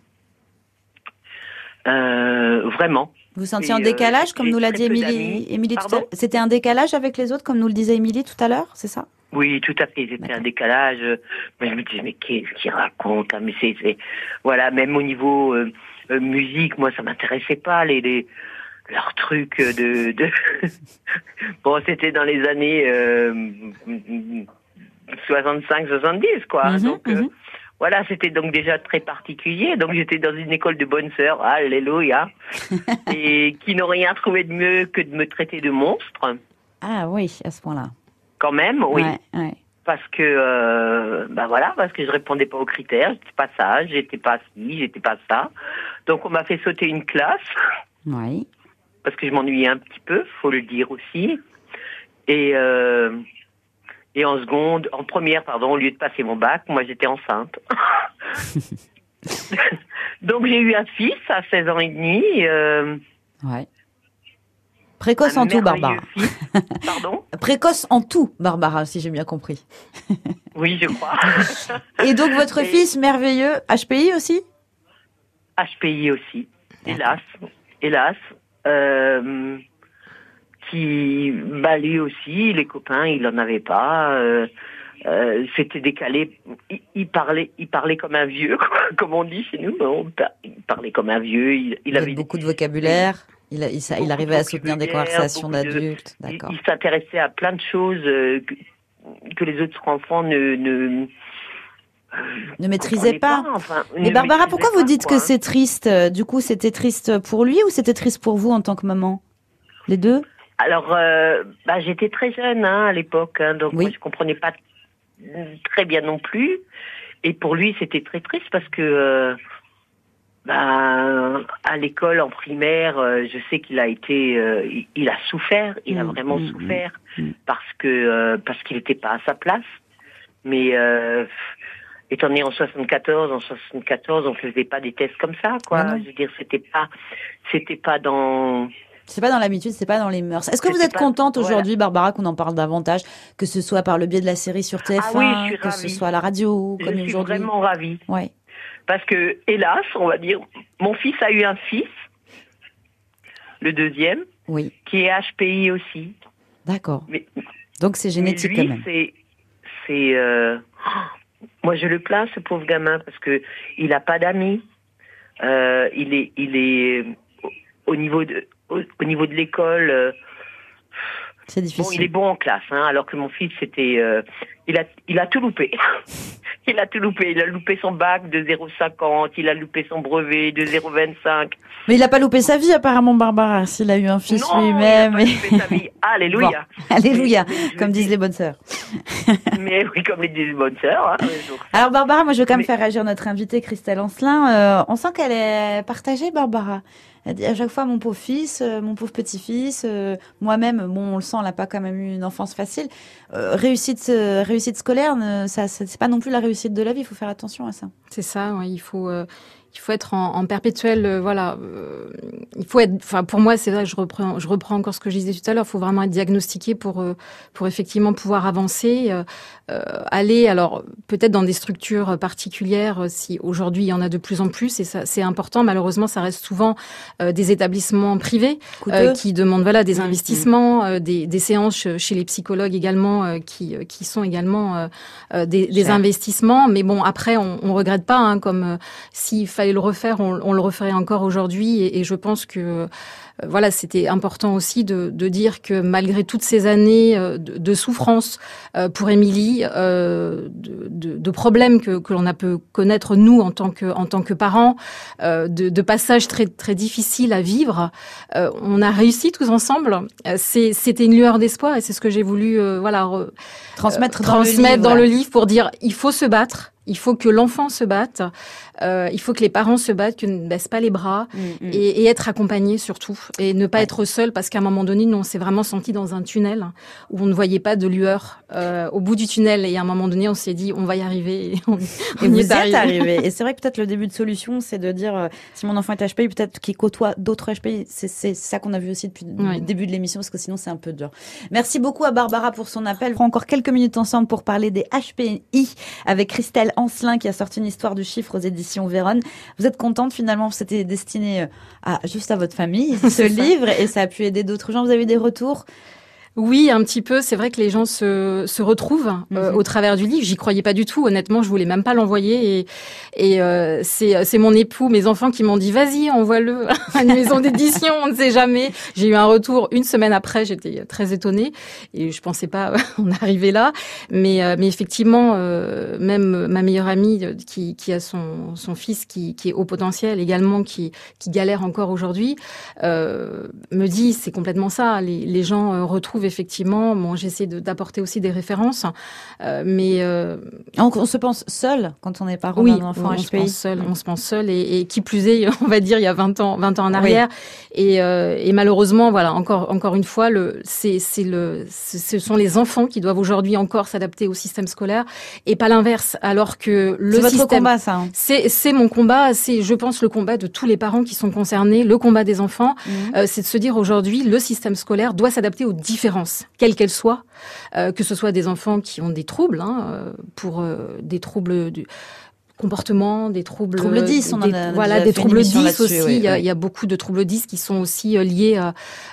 S6: Euh, vraiment.
S2: Vous sentiez un
S6: euh,
S2: décalage, comme nous l'a dit Émilie. Émilie tout à
S6: Pardon?
S2: L'heure C'était un décalage avec les autres, comme nous le disait Émilie tout à l'heure, c'est ça?
S6: Oui, tout à fait. C'était un décalage. Mais je me disais, mais qu'est-ce qu'il raconte hein, Mais c'est, voilà, même au niveau euh, musique, moi, ça m'intéressait pas les, les leurs trucs de. de... bon, c'était dans les années euh, 65-70, quoi.
S2: Mhm,
S6: donc. euh,
S2: mhm.
S6: Voilà, c'était donc déjà très particulier. Donc j'étais dans une école de bonnes sœurs, alléluia, et qui n'ont rien trouvé de mieux que de me traiter de monstre,
S2: Ah oui, à ce point-là.
S6: quand même, oui
S2: Ouais, ouais.
S6: parce que euh, bah voilà parce que je répondais pas aux critères j'étais pas ça j'étais pas ci j'étais pas ça donc on m'a fait sauter une classe
S2: Oui.
S6: parce que je m'ennuyais un petit peu faut le dire aussi et euh, et en seconde en première pardon au lieu de passer mon bac moi j'étais enceinte donc j'ai eu un fils à 16 ans et demi euh,
S2: Ouais. Précoce
S6: un
S2: en tout, Barbara.
S6: fils. pardon?
S2: Précoce en tout, Barbara, si j'ai bien compris.
S6: oui je crois
S2: Et donc votre
S6: Et-
S2: fils merveilleux, HPI aussi?
S6: HPI aussi, hélas, hélas, euh, qui, bah lui aussi, les copains, il en avait pas. euh, euh, C'était décalé. Il, il parlait, il parlait comme un vieux, quoi, comme on dit chez nous. On il parlait comme un vieux. Il, avait
S2: beaucoup de vocabulaire. Il, arrivait à soutenir des conversations
S6: de-
S2: d'adultes.
S6: il, s'intéressait à plein de choses euh, que, que les autres enfants ne ne,
S2: Ne maîtrisait
S6: comprenaient
S2: pas.
S6: enfin,
S2: Mais
S6: ne
S2: Barbara, pourquoi vous
S6: pas,
S2: dites
S6: quoi,
S2: que c'est triste? Euh, Du coup, c'était triste pour lui ou c'était triste pour vous en tant que maman? Les deux?
S6: Alors, euh, bah, j'étais très jeune hein, à l'époque, hein, donc
S2: Oui.
S6: moi, je comprenais pas très bien non plus. Et pour lui, c'était très triste parce que, euh, bah, à l'école en primaire, euh, je sais qu'il a été, euh, il, il a souffert, il a
S2: Mm,
S6: vraiment
S2: mm,
S6: souffert
S2: mm.
S6: parce que euh, parce qu'il n'était pas à sa place. Mais euh, étant né en 74, en 74, on faisait pas des tests comme ça, quoi. Je veux dire, c'était pas, c'était pas dans
S2: C'est pas dans l'habitude, c'est pas dans les mœurs. Est-ce que vous êtes
S6: pas-
S2: contente
S6: voilà.
S2: aujourd'hui, Barbara, qu'on en parle davantage, que ce soit par le biais de la série sur TF1,
S6: Ah oui, je suis
S2: que ce soit à la radio,
S6: Je
S2: comme
S6: suis
S2: aujourd'hui
S6: vraiment ravie.
S2: Ouais.
S6: Parce que, hélas, on va dire, mon fils a eu un fils, le deuxième,
S2: Oui,
S6: qui est HPI aussi.
S2: d'accord. Donc c'est génétique
S6: mais
S2: quand
S6: lui,
S2: même.
S6: c'est, euh, moi je le plains ce pauvre gamin parce que il a pas d'amis. Euh, il est, il est au- au niveau de, au, au niveau de l'école. euh,
S2: C'est
S6: Bon,
S2: difficile.
S6: il est bon en classe, hein, alors que mon fils, c'était, euh, il a, il a tout loupé. il a tout loupé. Il a loupé son bac de 0,50, il a loupé son brevet de 0,25.
S2: Mais il a pas loupé sa vie apparemment, Barbara, s'il a eu un fils lui-même.
S6: il a pas loupé sa vie. Alléluia.
S2: Alléluia,
S6: Mais-
S2: comme disent les bonnes sœurs.
S6: Mais oui, comme les disent les bonnes sœurs. Hein.
S2: Alors Barbara, moi je veux quand même
S6: Mais-
S2: faire réagir notre invitée Christelle Ancelin. Euh, on sent qu'elle est partagée, Barbara. À chaque fois mon pauvre fils, euh, mon pauvre petit-fils, euh, moi-même, bon, on le sent, elle n'a pas quand même eu une enfance facile. Euh, réussite, réussite scolaire, ne- ça, c'est pas non plus la réussite de la vie. Il faut faire attention à ça.
S3: C'est ça, il faut il faut être en, en perpétuel euh, voilà euh, il faut être enfin pour moi c'est vrai je reprends je reprends encore ce que je disais tout à l'heure il faut vraiment être diagnostiqué pour euh, pour effectivement pouvoir avancer aller alors peut-être dans des structures particulières si aujourd'hui il y en a de plus en plus et ça c'est important malheureusement ça reste souvent des établissements privés qui demandent voilà des
S2: Mhm.
S3: investissements, euh, des, des séances ch- chez les psychologues également qui qui sont également des, investissements. Mais bon après on, on regrette pas hein, comme s'il fallait le refaire, on, on le referait encore aujourd'hui. Et, et je pense que euh, voilà c'était important aussi de, de dire que malgré toutes ces années euh, de, de souffrance euh, pour Émilie, de, problèmes que, que l'on a pu connaître nous en tant que en tant que parents, de, passages très très difficiles à vivre. On a réussi tous ensemble. C'était une lueur d'espoir et c'est ce que j'ai voulu voilà re-
S2: transmettre, dans, le
S3: transmettre
S2: livre,
S3: dans le livre pour dire il faut se battre, il faut que l'enfant se batte, euh, il faut que les parents se battent, que ne baissent pas les bras
S2: Mm, mm.
S3: et, et être accompagné surtout et ne pas
S2: Ouais.
S3: être seul parce qu'à un moment donné nous on s'est vraiment senti dans un tunnel où on ne voyait pas de lueur euh, au bout du tunnel et à un moment donné on s'est dit on va y arriver et on, y est
S2: êtes
S3: arrivé.
S2: Et c'est vrai que peut-être le début de solution, c'est de dire euh, si mon enfant est HPI, peut-être qu'il côtoie d'autres HPI. C'est ça qu'on a vu aussi depuis
S3: Oui.
S2: le début de l'émission, parce que sinon c'est un peu dur. Merci beaucoup à Barbara pour son appel. On fera encore quelques minutes ensemble pour parler des HPI avec Christelle Ancelin qui a sorti une histoire du chiffre aux éditions Véronne. Vous êtes contente finalement, c'était destiné euh, à juste à votre famille ce livre et ça a pu aider d'autres gens. Vous avez eu des retours
S3: Oui, un petit peu. C'est vrai que les gens se, se retrouvent euh,
S2: Mhm.
S3: au travers du livre. J'y croyais pas du tout. Honnêtement, je voulais même pas l'envoyer. Et, et euh, c'est mon époux, mes enfants qui m'ont dit vas-y, envoie-le à une maison d'édition. On ne sait jamais. J'ai eu un retour une semaine après. J'étais très étonnée et je pensais pas en arriver là. Mais euh, mais effectivement, euh, même ma meilleure amie euh, qui qui a son son fils qui qui est au potentiel également, qui qui galère encore aujourd'hui, euh, me dit c'est complètement ça. Les, les gens euh, retrouvent effectivement. Bon, j'essaie d'apporter aussi des références, euh, mais euh,
S2: on, on se pense seul quand on est parent
S3: oui,
S2: d'un enfant
S3: on, se pense seul, on se pense seul et, et qui plus est, on va dire il y a 20 ans, 20 ans en arrière. Et, euh, et malheureusement, voilà, encore encore une fois, le c'est le ce sont les enfants qui doivent aujourd'hui encore s'adapter au système scolaire et pas l'inverse. Alors que le
S2: C'est votre
S3: système
S2: combat, ça. hein.
S3: c'est c'est mon combat, c'est je pense le combat de tous les parents qui sont concernés, le combat des enfants, euh, c'est de se dire aujourd'hui le système scolaire doit s'adapter aux différences, quelles qu'elles soient, euh, que ce soit des enfants qui ont des troubles, hein, euh, pour euh, des troubles du comportement, des troubles
S2: Troubles 10, on en a
S3: voilà des troubles
S2: émission
S3: 10
S2: là-dessus,
S3: aussi.
S2: oui,
S3: il, y a,
S2: oui.
S3: il y a beaucoup de troubles 10 qui sont aussi liés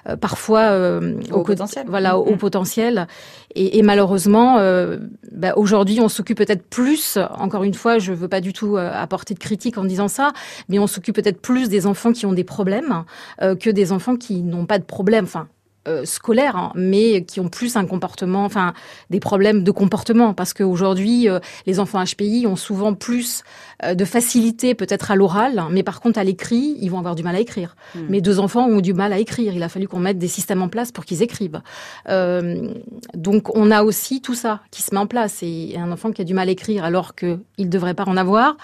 S3: euh, parfois euh,
S2: Au potentiel.
S3: Voilà, au, au potentiel. Et, et malheureusement, euh, bah, aujourd'hui, on s'occupe peut-être plus. Encore une fois, je veux pas du tout apporter de critique en disant ça, mais on s'occupe peut-être plus des enfants qui ont des problèmes que des enfants qui n'ont pas de problème. Enfin. Euh, scolaires, hein, mais qui ont plus un comportement, enfin des problèmes de comportement, parce qu'aujourd'hui euh, les enfants HPI ont souvent plus euh, de facilité peut-être à l'oral, mais par contre à l'écrit, ils vont avoir du mal à écrire.
S2: Hmm.
S3: Mes deux enfants ont du mal à écrire. Il a fallu qu'on mette des systèmes en place pour qu'ils écrivent. Euh, donc on a aussi tout ça qui se met en place. Et un enfant qui a du mal à écrire alors qu'il ne devrait pas en avoir,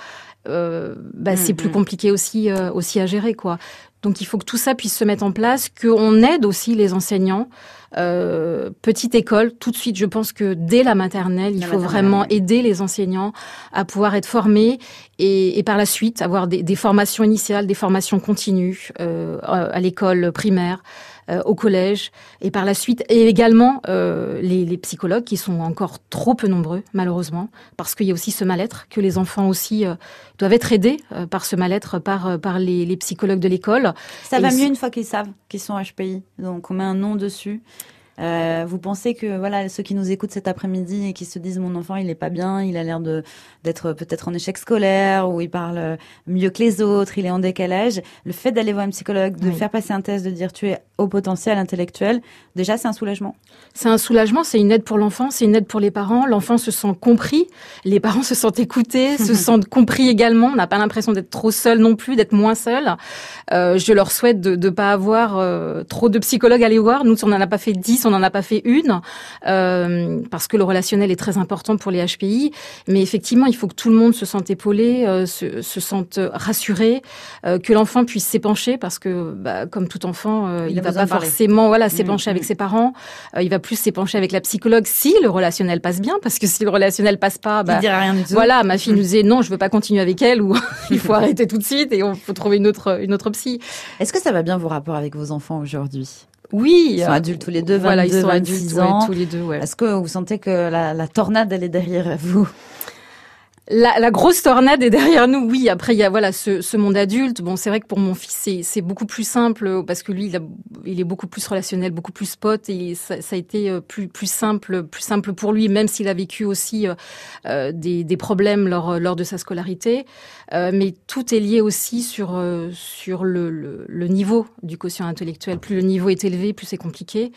S3: euh, bah, c'est
S2: Mhm.
S3: plus compliqué aussi, euh, aussi à gérer. quoi. Donc il faut que tout ça puisse se mettre en place, qu'on aide aussi les enseignants. Euh, petite école, tout de suite, je pense que dès la maternelle, il
S2: La
S3: faut
S2: maternelle,
S3: vraiment
S2: ouais.
S3: aider les enseignants à pouvoir être formés et, et par la suite avoir des, des formations initiales, des formations continues euh, à l'école primaire, au collège et par la suite et également euh, les, les psychologues qui sont encore trop peu nombreux malheureusement parce qu'il y a aussi ce mal-être que les enfants aussi euh, doivent être aidés euh, par ce mal-être par euh, par les, les psychologues de l'école.
S2: Ça
S3: Et
S2: va
S3: ils
S2: mieux une fois qu'ils savent qu'ils sont HPI. Donc on met un nom dessus. Euh, vous pensez que voilà ceux qui nous écoutent cet après-midi et qui se disent mon enfant il est pas bien, il a l'air de d'être peut-être en échec scolaire ou il parle mieux que les autres, il est en décalage. Le fait d'aller voir un psychologue, de
S3: Oui.
S2: faire passer un test, de dire tu es au potentiel intellectuel, déjà c'est un soulagement.
S3: C'est un soulagement, c'est une aide pour l'enfant, c'est une aide pour les parents. L'enfant se sent compris, les parents se sentent écoutés, se sentent compris également. On n'a pas l'impression d'être trop seul non plus, d'être moins seul. Euh, je leur souhaite de ne pas avoir euh, trop de psychologues à aller voir. Nous, on n'en a pas fait dix, on n'en a pas fait une, euh, parce que le relationnel est très important pour les HPI. Mais effectivement, il faut que tout le monde se sente épaulé, euh, se, se sente rassuré, euh, que l'enfant puisse s'épancher, parce que, bah, comme tout enfant,
S2: Il a
S3: va pas forcément voilà s'épancher
S2: Mm,
S3: avec
S2: mm.
S3: ses parents. Il va plus s'épancher avec la psychologue si le relationnel passe bien, parce que si le relationnel passe pas,
S2: il
S3: bah,
S2: rien du tout.
S3: voilà, ma fille nous disait non, je veux pas continuer avec elle, ou il faut arrêter tout de suite et on faut trouver une autre une autre psy.
S2: Est-ce que ça va bien vos rapports avec vos enfants aujourd'hui?
S3: Oui,
S2: Ils sont
S3: euh,
S2: adultes tous les deux, 22,
S3: voilà, ils sont
S2: 26
S3: adultes ouais,
S2: ans.
S3: tous les deux. Ouais.
S2: Est-ce que vous sentez que la, la tornade elle est derrière vous?
S3: La, la grosse tornade est derrière nous, oui. Après, il y a voilà ce, ce monde adulte. Bon, c'est vrai que pour mon fils, c'est, beaucoup plus simple euh, parce que lui, il, a, il est beaucoup plus relationnel, beaucoup plus pote, et ça, ça a été euh, plus plus simple, plus simple pour lui, même s'il a vécu aussi euh, des, des problèmes lors lors de sa scolarité. Euh, mais tout est lié aussi sur euh, sur le, le, le niveau du quotient intellectuel. Plus le niveau est élevé, plus c'est compliqué.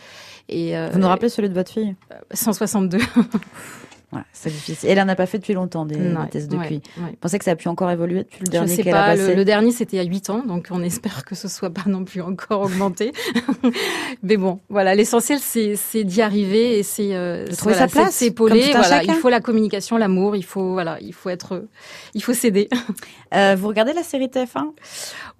S3: Et
S2: Vous nous rappelez celui de votre fille?
S3: 162.
S2: Ouais, c'est difficile. Elle en a pas fait depuis longtemps des,
S3: Ouais,
S2: tests depuis.
S3: ouais, ouais.
S2: Vous pensez que ça a pu encore évoluer depuis le
S3: Je
S2: dernier
S3: sais
S2: qu'elle a
S3: pas,
S2: passé
S3: le, le dernier c'était à 8 ans, donc on espère que ce soit pas non plus encore augmenté. Mais bon, voilà, l'essentiel c'est c'est d'y arriver et c'est euh,
S2: De trouver
S3: voilà,
S2: sa place,
S3: c'est de s'épauler, voilà,
S2: chacun.
S3: il faut la communication, l'amour, il faut voilà, il faut être il faut s'aider.
S2: Euh, vous regardez la série TF1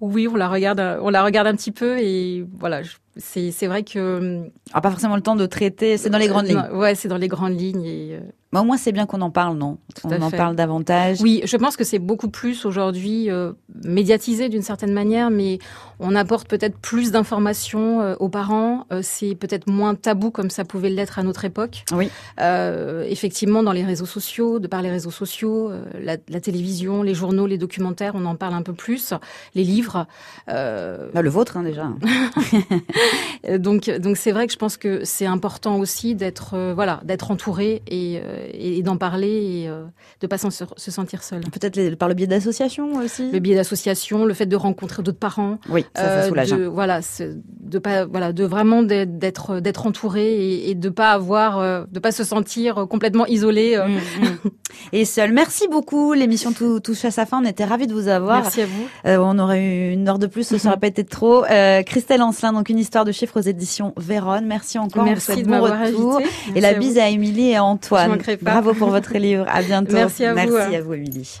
S3: Oui, on la regarde on la regarde un petit peu et voilà, je- c'est vrai que
S2: Ah, Pas forcément le temps de traiter, c'est dans les grandes
S3: Euh,
S2: lignes.
S3: Ouais, c'est dans les grandes lignes et euh,
S2: Mais au moins c'est bien qu'on en parle, non?
S3: Tout
S2: On en
S3: fait.
S2: parle davantage.
S3: Oui, je pense que c'est beaucoup plus aujourd'hui euh, médiatisé d'une certaine manière, mais on apporte peut-être plus d'informations euh, aux parents. Euh, c'est peut-être moins tabou comme ça pouvait l'être à notre époque.
S2: Oui.
S3: Euh, effectivement, dans les réseaux sociaux, de par les réseaux sociaux, euh, la, la télévision, les journaux, les documentaires, on en parle un peu plus. Les livres. Euh,
S2: Bah, le vôtre hein, déjà.
S3: euh, donc, donc c'est vrai que je pense que c'est important aussi d'être, euh, voilà, d'être entouré et, euh, et d'en parler et euh, de pas se sentir seul.
S2: Peut-être par le biais d'associations aussi.
S3: Le biais d'associations, le fait de rencontrer d'autres parents,
S2: Oui, ça, ça
S3: euh,
S2: soulage.
S3: de, voilà, c'est- de pas, voilà, de vraiment d'être d'être entouré et, et de pas avoir, euh, de pas se sentir complètement isolé. euh.
S2: Mm, mm. Et seul. Merci beaucoup. L'émission tou- touche à sa fin. On était ravis de vous avoir.
S3: Merci à vous.
S2: Euh, on aurait eu une heure de plus, ce serait pas été trop. Euh, Christelle Ancelin, donc une histoire de chiffres aux éditions Véronne. Merci encore.
S3: Merci de
S2: bon retour.
S3: invité.
S2: Et la bise à Émilie et à Antoine. Bravo pour votre livre. À bientôt.
S3: Merci à vous.
S2: Merci à vous, Émilie.